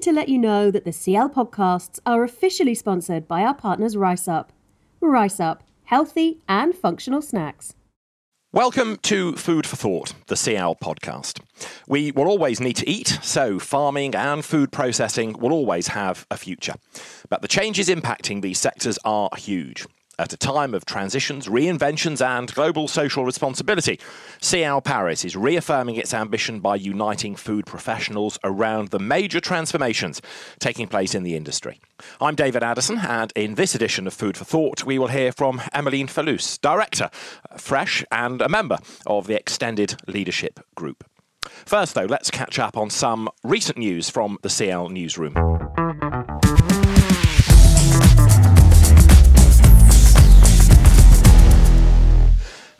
to let you know that the SIAL podcasts are officially sponsored by our partners Rice Up. Rice Up, healthy and functional snacks. Welcome to Food for Thought, the SIAL podcast. We will always need to eat, so farming and food processing will always have a future. But the changes impacting these sectors are huge. At a time of transitions, reinventions, and global social responsibility, SIAL Paris is reaffirming its ambition by uniting food professionals around the major transformations taking place in the industry. I'm David Addison, and in this edition of Food for Thought, we will hear from Emeline Fellus, Director, Fresh, and a member of the Extended Leadership Group. First, though, let's catch up on some recent news from the SIAL newsroom.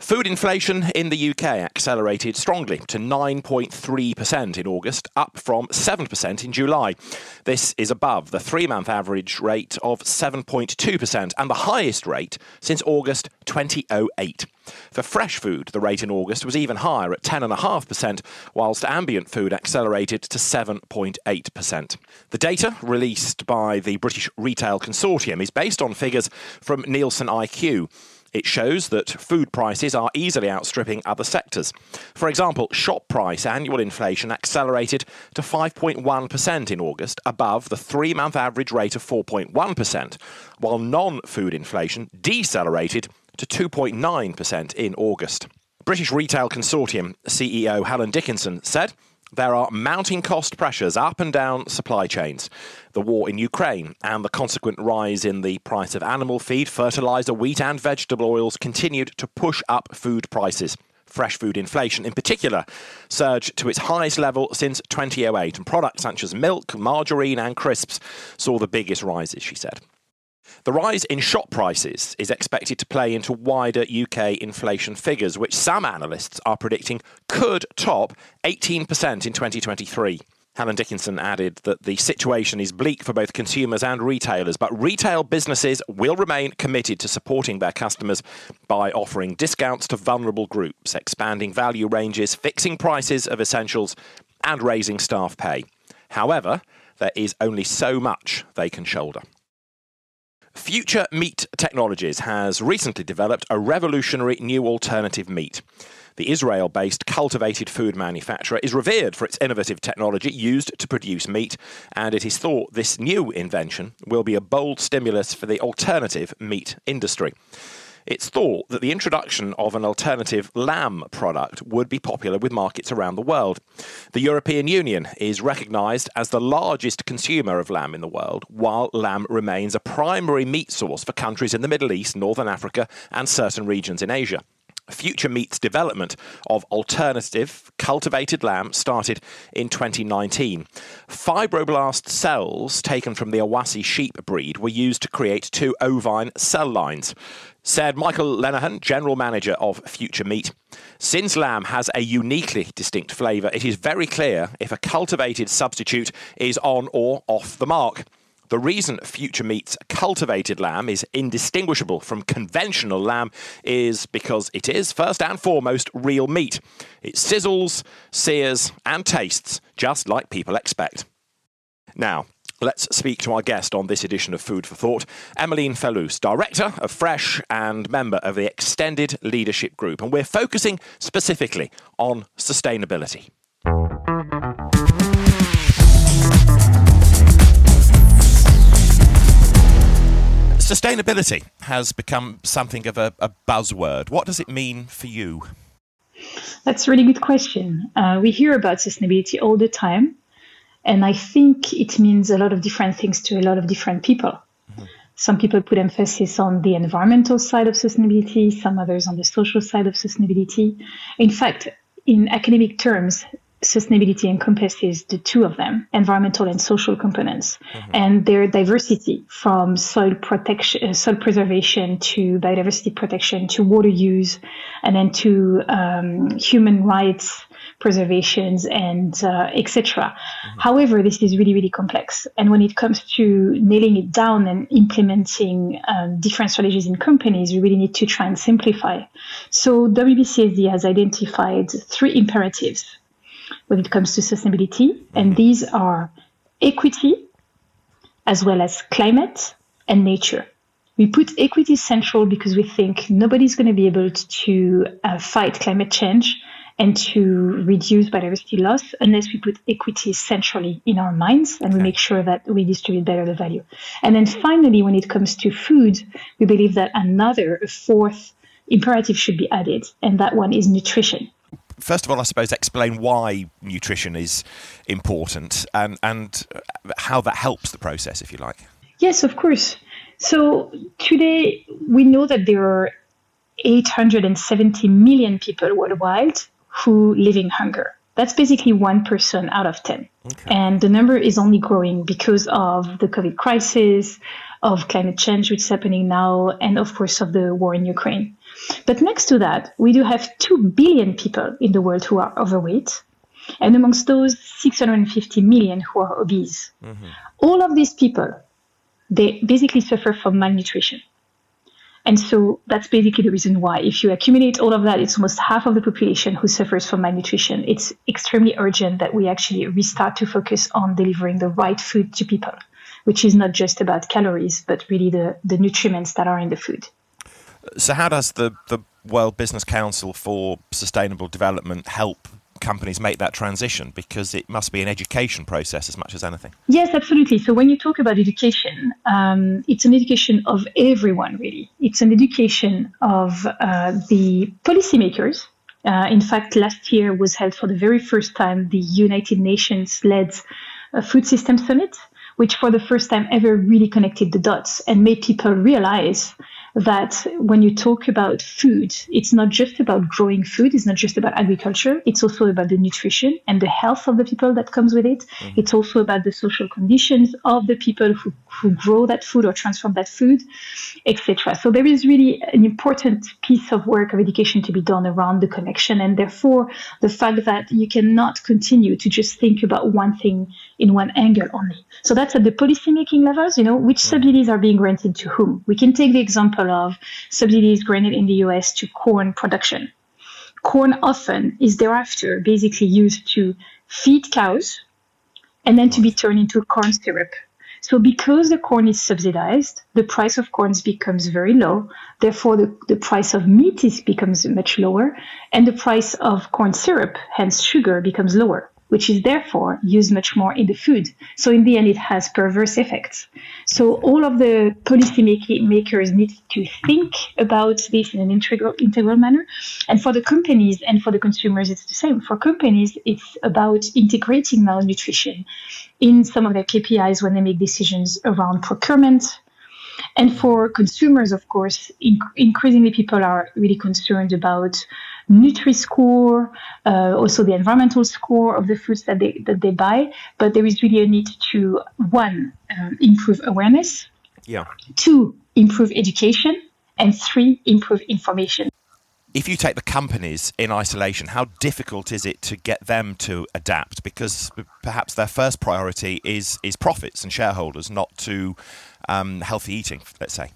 Food inflation in the UK accelerated strongly to 9.3% in August, up from 7% in July. This is above the three month average rate of 7.2% and the highest rate since August 2008. For fresh food, the rate in August was even higher at 10.5%, whilst ambient food accelerated to 7.8%. The data, released by the British Retail Consortium, is based on figures from Nielsen IQ. It shows that food prices are easily outstripping other sectors. For example, shop price annual inflation accelerated to 5.1% in August, above the three month average rate of 4.1%, while non food inflation decelerated to 2.9% in August. British Retail Consortium CEO Helen Dickinson said, there are mounting cost pressures up and down supply chains. The war in Ukraine and the consequent rise in the price of animal feed, fertilizer, wheat, and vegetable oils continued to push up food prices. Fresh food inflation, in particular, surged to its highest level since 2008, and products such as milk, margarine, and crisps saw the biggest rises, she said. The rise in shop prices is expected to play into wider UK inflation figures, which some analysts are predicting could top 18% in 2023. Helen Dickinson added that the situation is bleak for both consumers and retailers, but retail businesses will remain committed to supporting their customers by offering discounts to vulnerable groups, expanding value ranges, fixing prices of essentials, and raising staff pay. However, there is only so much they can shoulder. Future Meat Technologies has recently developed a revolutionary new alternative meat. The Israel based cultivated food manufacturer is revered for its innovative technology used to produce meat, and it is thought this new invention will be a bold stimulus for the alternative meat industry. It's thought that the introduction of an alternative lamb product would be popular with markets around the world. The European Union is recognised as the largest consumer of lamb in the world, while lamb remains a primary meat source for countries in the Middle East, Northern Africa, and certain regions in Asia. Future Meat's development of alternative cultivated lamb started in 2019. Fibroblast cells taken from the Awassi sheep breed were used to create two ovine cell lines. Said Michael Lenahan, general manager of Future Meat. Since lamb has a uniquely distinct flavour, it is very clear if a cultivated substitute is on or off the mark. The reason Future Meat's cultivated lamb is indistinguishable from conventional lamb is because it is, first and foremost, real meat. It sizzles, sears, and tastes just like people expect. Now, Let's speak to our guest on this edition of Food for Thought, Emeline Fellus, Director of Fresh and member of the Extended Leadership Group. And we're focusing specifically on sustainability. Sustainability has become something of a, a, buzzword. What does it mean for you? That's a really good question. Uh, we hear about sustainability all the time, and I think it means a lot of different things to a lot of different people. Mm-hmm. Some people put emphasis on the environmental side of sustainability, some others on the social side of sustainability. In fact, in academic terms, sustainability encompasses the two of them, environmental and social components, mm-hmm. and their diversity from soil protection, uh, soil preservation to biodiversity protection to water use, and then to um, human rights preservations and uh, etc. Mm-hmm. However, this is really really complex, and when it comes to nailing it down and implementing um, different strategies in companies, we really need to try and simplify. So WBCSD has identified three imperatives when it comes to sustainability, and these are equity as well as climate and nature. We put equity central because we think nobody's going to be able to uh, fight climate change and to reduce biodiversity loss unless we put equity centrally in our minds and we make sure that we distribute better the value. And then finally, when it comes to food, we believe that another, a fourth imperative should be added, and that one is nutrition. First of all, I suppose explain why nutrition is important and, and how that helps the process, if you like. Yes, of course. So today we know that there are 870 million people worldwide who live in hunger. That's basically one person out of 10. Okay. And the number is only growing because of the COVID crisis, of climate change, which is happening now, and of course of the war in Ukraine. But next to that, we do have 2 billion people in the world who are overweight. And amongst those, 650 million who are obese. Mm-hmm. All of these people, they basically suffer from malnutrition. And so that's basically the reason why. If you accumulate all of that, it's almost half of the population who suffers from malnutrition. It's extremely urgent that we actually restart to focus on delivering the right food to people, which is not just about calories, but really the, the nutriments that are in the food. So, how does the, the World Business Council for Sustainable Development help companies make that transition because it must be an education process as much as anything. Yes, absolutely. So when you talk about education, um, it's an education of everyone, really. It's an education of uh, the policymakers. Uh, in fact, last year was held for the very first time the United Nations led uh, Food System Summit, which for the first time ever really connected the dots and made people realize that when you talk about food, it's not just about growing food, it's not just about agriculture, it's also about the nutrition and the health of the people that comes with it. Mm-hmm. It's also about the social conditions of the people who, who grow that food or transform that food, etc. So there is really an important piece of work of education to be done around the connection and therefore the fact that you cannot continue to just think about one thing in one angle only. So that's at the policymaking levels, you know, which subsidies are being granted to whom. We can take the example of subsidies granted in the US to corn production. Corn often is thereafter basically used to feed cows and then to be turned into corn syrup. So because the corn is subsidized, the price of corn becomes very low. Therefore, the, the price of meat is, becomes much lower, and the price of corn syrup, hence sugar, becomes lower which is therefore used much more in the food. So in the end, it has perverse effects. So all of the policy makers need to think about this in an integral, integral manner. And for the companies and for the consumers, it's the same. For companies, it's about integrating malnutrition in some of their KPIs when they make decisions around procurement, and for consumers, of course, inc- increasingly people are really concerned about Nutri-Score, uh, also the environmental score of the foods that they that they buy. But there is really a need to one um, improve awareness, yeah, two improve education, and three improve information. If you take the companies in isolation, how difficult is it to get them to adapt? Because perhaps their first priority is is profits and shareholders, not to um, healthy eating. Let's say.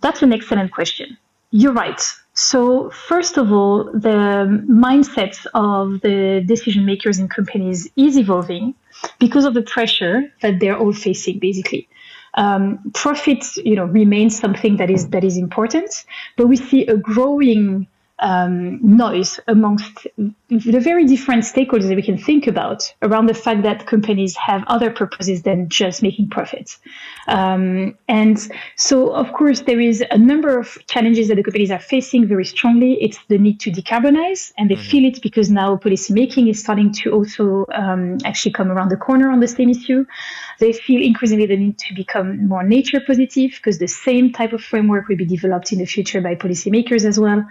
That's an excellent question. You're right. So, first of all, the mindsets of the decision makers in companies is evolving because of the pressure that they're all facing, basically. Um, profits, you know, remains something that is that is important, but we see a growing um, noise amongst the very different stakeholders that we can think about around the fact that companies have other purposes than just making profits. Um, and so, of course, there is a number of challenges that the companies are facing very strongly. It's the need to decarbonize, and they mm-hmm. feel it because now policy making is starting to also um, actually come around the corner on the same issue. They feel increasingly the need to become more nature positive because the same type of framework will be developed in the future by policymakers as well.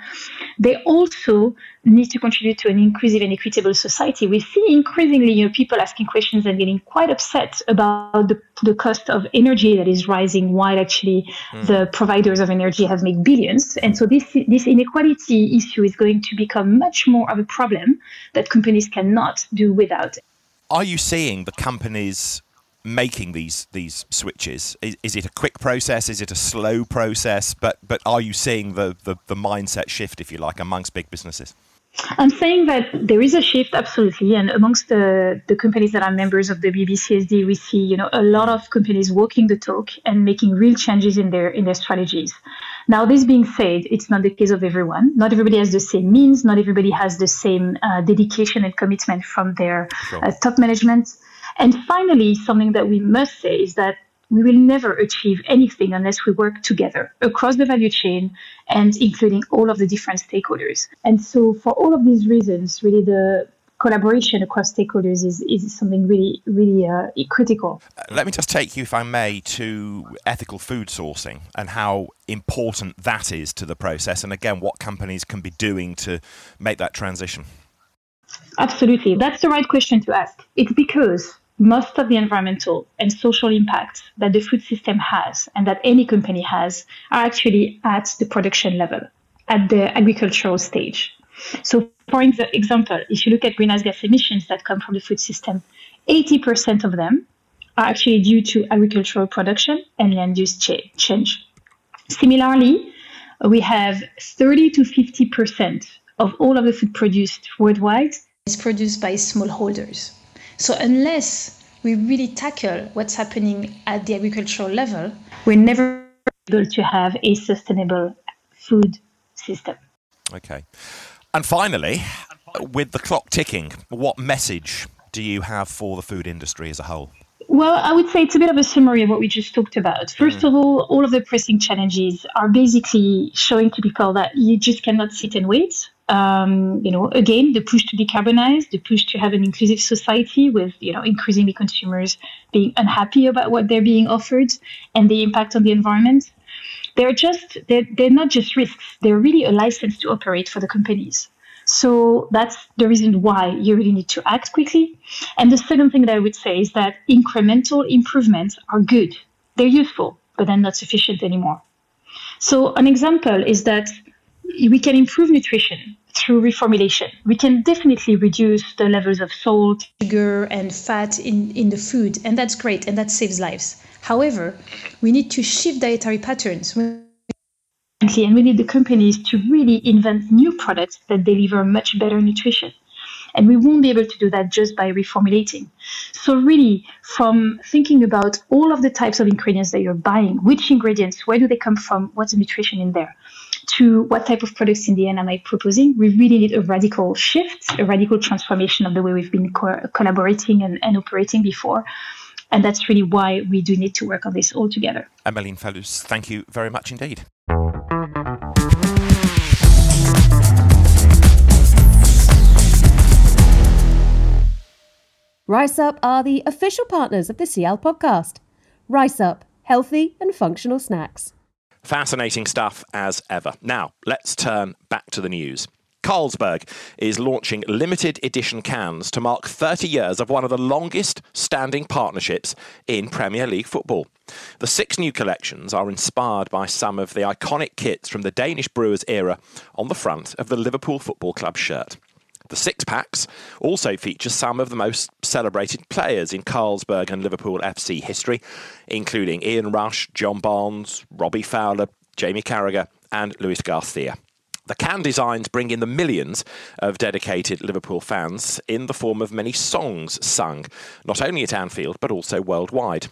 They also need to contribute to an inclusive and equitable society. We see increasingly you know, people asking questions and getting quite upset about the, the cost of energy that is rising while actually mm. the providers of energy have made billions. And so this, this inequality issue is going to become much more of a problem that companies cannot do without. Are you seeing the companies making these these switches? Is, is, it a quick process? Is it a slow process? But but are you seeing the, the, the mindset shift, if you like, amongst big businesses? I'm saying that there is a shift, absolutely, and amongst the, the companies that are members of the WBCSD, we see you know a lot of companies walking the talk and making real changes in their in their strategies. Now, this being said, it's not the case of everyone. Not everybody has the same means. Not everybody has the same uh, dedication and commitment from their sure. uh, top management. And finally, something that we must say is that we will never achieve anything unless we work together across the value chain and including all of the different stakeholders. And so, for all of these reasons, really the collaboration across stakeholders is, is something really, really uh, critical. Uh, let me just take you, if I may, to ethical food sourcing and how important that is to the process, and again, what companies can be doing to make that transition. Absolutely. That's the right question to ask. It's because most of the environmental and social impacts that the food system has and that any company has are actually at the production level, at the agricultural stage. So, for example, if you look at greenhouse gas emissions that come from the food system, 80% of them are actually due to agricultural production and land use change. Similarly, we have 30 to 50% of all of the food produced worldwide is produced by smallholders. So unless we really tackle what's happening at the agricultural level, we're never able to have a sustainable food system. Okay. And finally, with the clock ticking, what message do you have for the food industry as a whole? Well, I would say it's a bit of a summary of what we just talked about. First mm. of all, all of the pressing challenges are basically showing to people that you just cannot sit and wait um, you know, again, the push to decarbonize, the push to have an inclusive society with, you know, increasingly consumers being unhappy about what they're being offered and the impact on the environment. They're just, they're, they're not just risks, they're really a license to operate for the companies. So that's the reason why you really need to act quickly. And the second thing that I would say is that incremental improvements are good. They're useful, but they're not sufficient anymore. So an example is that we can improve nutrition through reformulation. We can definitely reduce the levels of salt, sugar, and fat in, in the food, and that's great, and that saves lives. However, we need to shift dietary patterns. And we need the companies to really invent new products that deliver much better nutrition. And we won't be able to do that just by reformulating. So, really, from thinking about all of the types of ingredients that you're buying, which ingredients, where do they come from, what's the nutrition in there, to what type of products in the end am I proposing, we really need a radical shift, a radical transformation of the way we've been co- collaborating and, and operating before. And that's really why we do need to work on this all together. Emeline Fellus, thank you very much indeed. Rice Up are the official partners of the SIAL podcast. Rice Up, healthy and functional snacks. Fascinating stuff as ever. Now, let's turn back to the news. Carlsberg is launching limited edition cans to mark 30 years of one of the longest standing partnerships in Premier League football. The six new collections are inspired by some of the iconic kits from the Danish Brewers era on the front of the Liverpool Football Club shirt. The six packs also feature some of the most celebrated players in Carlsberg and Liverpool FC history, including Ian Rush, John Barnes, Robbie Fowler, Jamie Carragher, and Luis Garcia. The can designs bring in the millions of dedicated Liverpool fans in the form of many songs sung, not only at Anfield but also worldwide.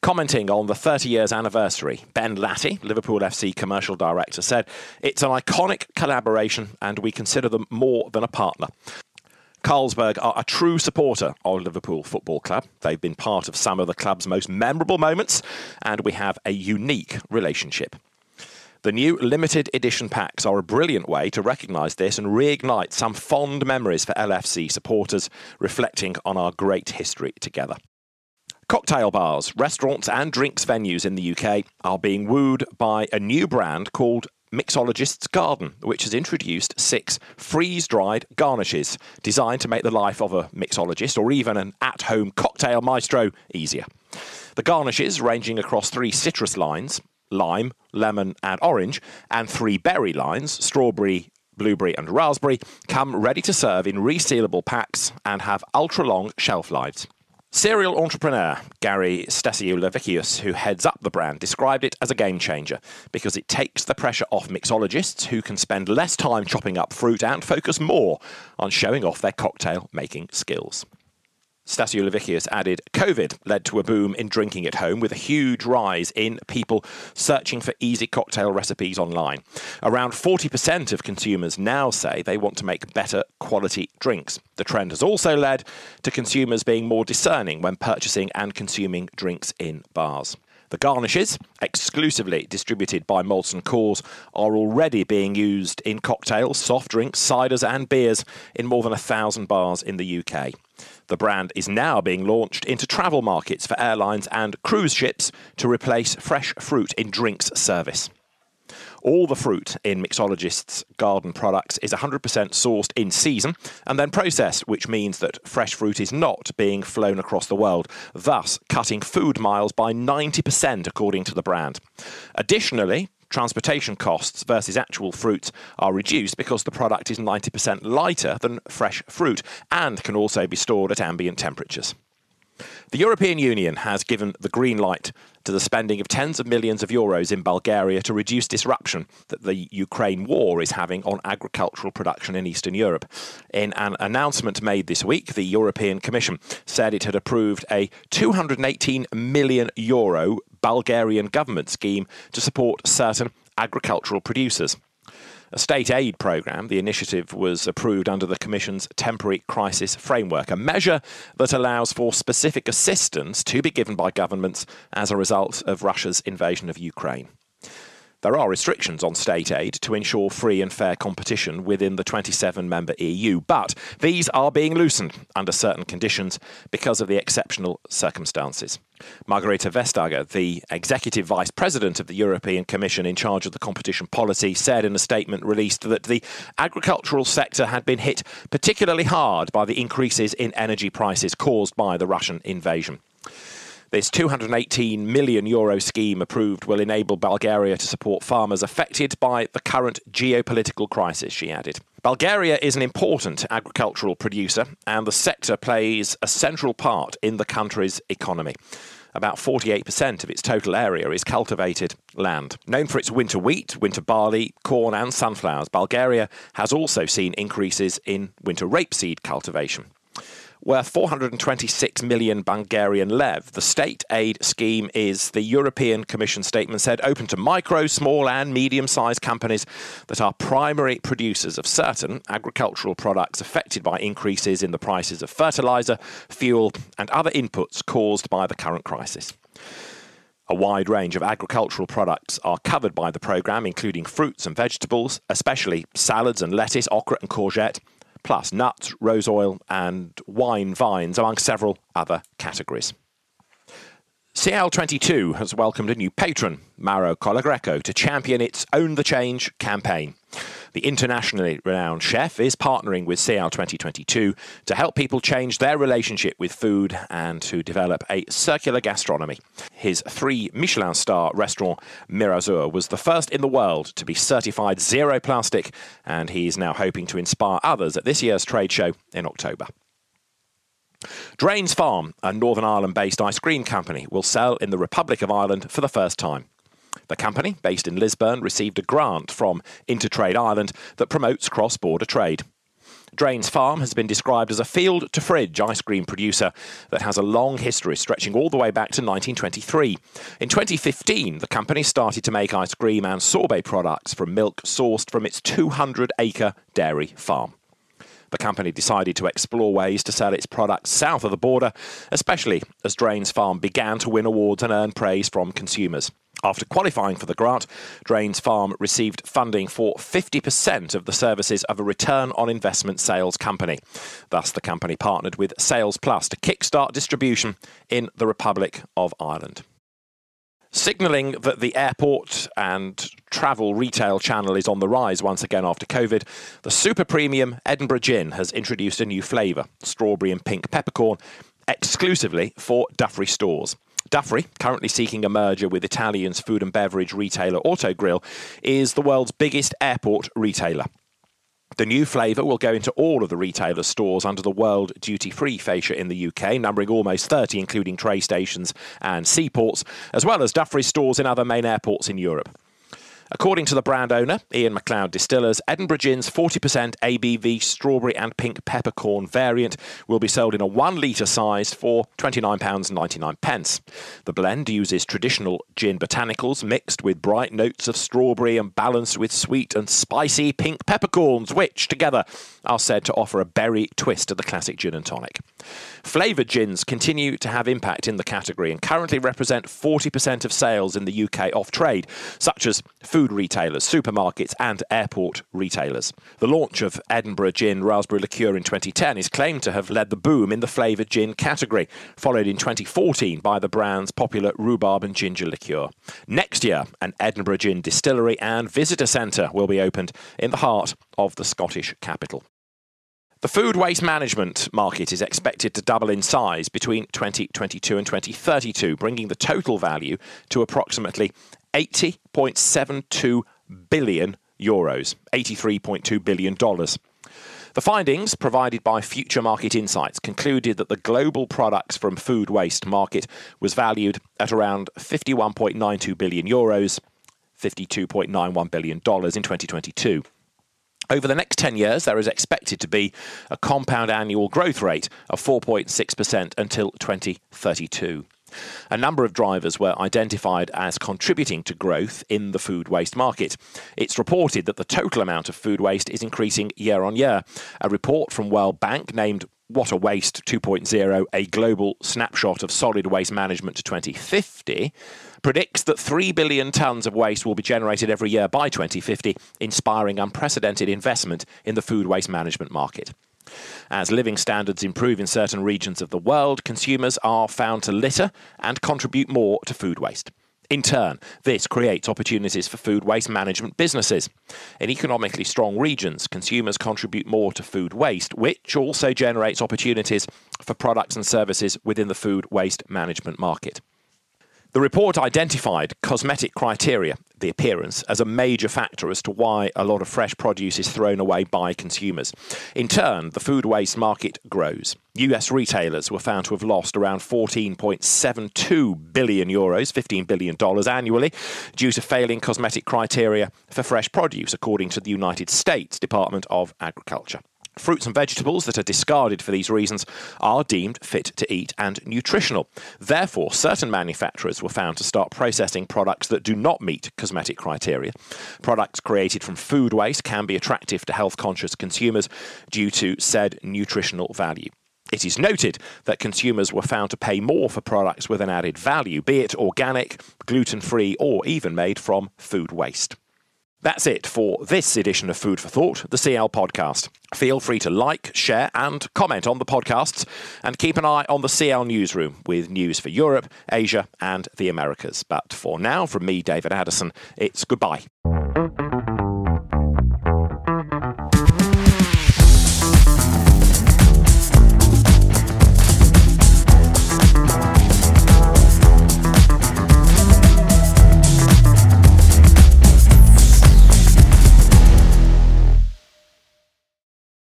Commenting on the 30 years anniversary, Ben Latty, Liverpool FC commercial director, said, It's an iconic collaboration and we consider them more than a partner. Carlsberg are a true supporter of Liverpool Football Club. They've been part of some of the club's most memorable moments, and we have a unique relationship. The new limited edition packs are a brilliant way to recognise this and reignite some fond memories for LFC supporters, reflecting on our great history together. Cocktail bars, restaurants, and drinks venues in the UK are being wooed by a new brand called Mixologist's Garden, which has introduced six freeze dried garnishes designed to make the life of a mixologist or even an at home cocktail maestro easier. The garnishes, ranging across three citrus lines lime, lemon, and orange, and three berry lines strawberry, blueberry, and raspberry come ready to serve in resealable packs and have ultra long shelf lives. Serial entrepreneur Gary Stasiulevicius, who heads up the brand, described it as a game changer because it takes the pressure off mixologists who can spend less time chopping up fruit and focus more on showing off their cocktail making skills. Stasiulevicius added, COVID led to a boom in drinking at home with a huge rise in people searching for easy cocktail recipes online. Around 40% of consumers now say they want to make better quality drinks. The trend has also led to consumers being more discerning when purchasing and consuming drinks in bars. The garnishes, exclusively distributed by Molson Coors, are already being used in cocktails, soft drinks, ciders, and beers in more than a thousand bars in the UK. The brand is now being launched into travel markets for airlines and cruise ships to replace fresh fruit in drinks service. All the fruit in Mixologist's garden products is 100% sourced in season and then processed, which means that fresh fruit is not being flown across the world, thus cutting food miles by 90% according to the brand. Additionally, transportation costs versus actual fruit are reduced because the product is 90% lighter than fresh fruit and can also be stored at ambient temperatures. The European Union has given the green light to the spending of tens of millions of euros in Bulgaria to reduce disruption that the Ukraine war is having on agricultural production in Eastern Europe. In an announcement made this week, the European Commission said it had approved a 218 million euro Bulgarian government scheme to support certain agricultural producers. A state aid programme, the initiative was approved under the Commission's Temporary Crisis Framework, a measure that allows for specific assistance to be given by governments as a result of Russia's invasion of Ukraine. There are restrictions on state aid to ensure free and fair competition within the 27 member EU, but these are being loosened under certain conditions because of the exceptional circumstances. Margrethe Vestager, the executive vice president of the European Commission in charge of the competition policy, said in a statement released that the agricultural sector had been hit particularly hard by the increases in energy prices caused by the Russian invasion. This 218 million euro scheme approved will enable Bulgaria to support farmers affected by the current geopolitical crisis, she added. Bulgaria is an important agricultural producer, and the sector plays a central part in the country's economy. About 48% of its total area is cultivated land. Known for its winter wheat, winter barley, corn, and sunflowers, Bulgaria has also seen increases in winter rapeseed cultivation worth 426 million Bulgarian lev. The state aid scheme is, the European Commission statement said, open to micro, small, and medium sized companies that are primary producers of certain agricultural products affected by increases in the prices of fertiliser, fuel, and other inputs caused by the current crisis. A wide range of agricultural products are covered by the programme, including fruits and vegetables, especially salads and lettuce, okra and courgette, plus nuts, rose oil, and wine vines, among several other categories. SIAL22 has welcomed a new patron, Mauro Colagreco, to champion its Own the Change campaign. The internationally renowned chef is partnering with SIAL 2022 to help people change their relationship with food and to develop a circular gastronomy. His three Michelin star restaurant, Mirazur, was the first in the world to be certified zero plastic, and he is now hoping to inspire others at this year's trade show in October. Draynes Farm, a Northern Ireland based ice cream company, will sell in the Republic of Ireland for the first time. The company, based in Lisburn, received a grant from Intertrade Ireland that promotes cross border trade. Draynes Farm has been described as a field to fridge ice cream producer that has a long history stretching all the way back to 1923. In 2015, the company started to make ice cream and sorbet products from milk sourced from its 200 acre dairy farm. The company decided to explore ways to sell its products south of the border, especially as Draynes Farm began to win awards and earn praise from consumers. After qualifying for the grant, Draynes Farm received funding for 50% of the services of a return on investment sales company. Thus, the company partnered with Sales Plus to kickstart distribution in the Republic of Ireland. Signalling that the airport and travel retail channel is on the rise once again after COVID, the super premium Edinburgh Gin has introduced a new flavour, strawberry and pink peppercorn, exclusively for Dufry stores. Dufry, currently seeking a merger with Italian's food and beverage retailer Autogrill, is the world's biggest airport retailer. The new flavour will go into all of the retailer stores under the World Duty Free fascia in the UK, numbering almost 30, including tray stations and seaports, as well as Dufry stores in other main airports in Europe. According to the brand owner, Ian Macleod Distillers, Edinburgh Gin's 40% ABV strawberry and pink peppercorn variant will be sold in a one litre size for £29.99. The blend uses traditional gin botanicals mixed with bright notes of strawberry and balanced with sweet and spicy pink peppercorns, which together are said to offer a berry twist to the classic gin and tonic. Flavoured gins continue to have impact in the category and currently represent 40% of sales in the UK off trade, such as food retailers, supermarkets, and airport retailers. The launch of Edinburgh Gin Raspberry Liqueur in 2010 is claimed to have led the boom in the flavoured gin category, followed in 2014 by the brand's popular rhubarb and ginger liqueur. Next year, an Edinburgh Gin distillery and visitor centre will be opened in the heart of the Scottish capital. The food waste management market is expected to double in size between 2022 and 2032, bringing the total value to approximately 80.72 billion euros, $83.2 billion. The findings, provided by Future Market Insights, concluded that the global products from food waste market was valued at around 51.92 billion euros, $52.91 billion in 2022. Over the next 10 years, there is expected to be a compound annual growth rate of 4.6% until 2032. A number of drivers were identified as contributing to growth in the food waste market. It's reported that the total amount of food waste is increasing year on year. A report from World Bank named what a Waste 2.0 a global snapshot of solid waste management to 2050 predicts that 3 billion tonnes of waste will be generated every year by 2050, inspiring unprecedented investment in the food waste management market. As living standards improve in certain regions of the world, consumers are found to litter and contribute more to food waste. In turn, this creates opportunities for food waste management businesses. In economically strong regions, consumers contribute more to food waste, which also generates opportunities for products and services within the food waste management market. The report identified cosmetic criteria, the appearance, as a major factor as to why a lot of fresh produce is thrown away by consumers. In turn, the food waste market grows. US retailers were found to have lost around 14.72 billion euros, $15 billion annually, due to failing cosmetic criteria for fresh produce, according to the United States Department of Agriculture. Fruits and vegetables that are discarded for these reasons are deemed fit to eat and nutritional. Therefore, certain manufacturers were found to start processing products that do not meet cosmetic criteria. Products created from food waste can be attractive to health conscious consumers due to said nutritional value. It is noted that consumers were found to pay more for products with an added value, be it organic, gluten free, or even made from food waste. That's it for this edition of Food for Thought, the SIAL podcast. Feel free to like, share, and comment on the podcasts, and keep an eye on the SIAL newsroom with news for Europe, Asia, and the Americas. But for now, from me, David Addison, it's goodbye.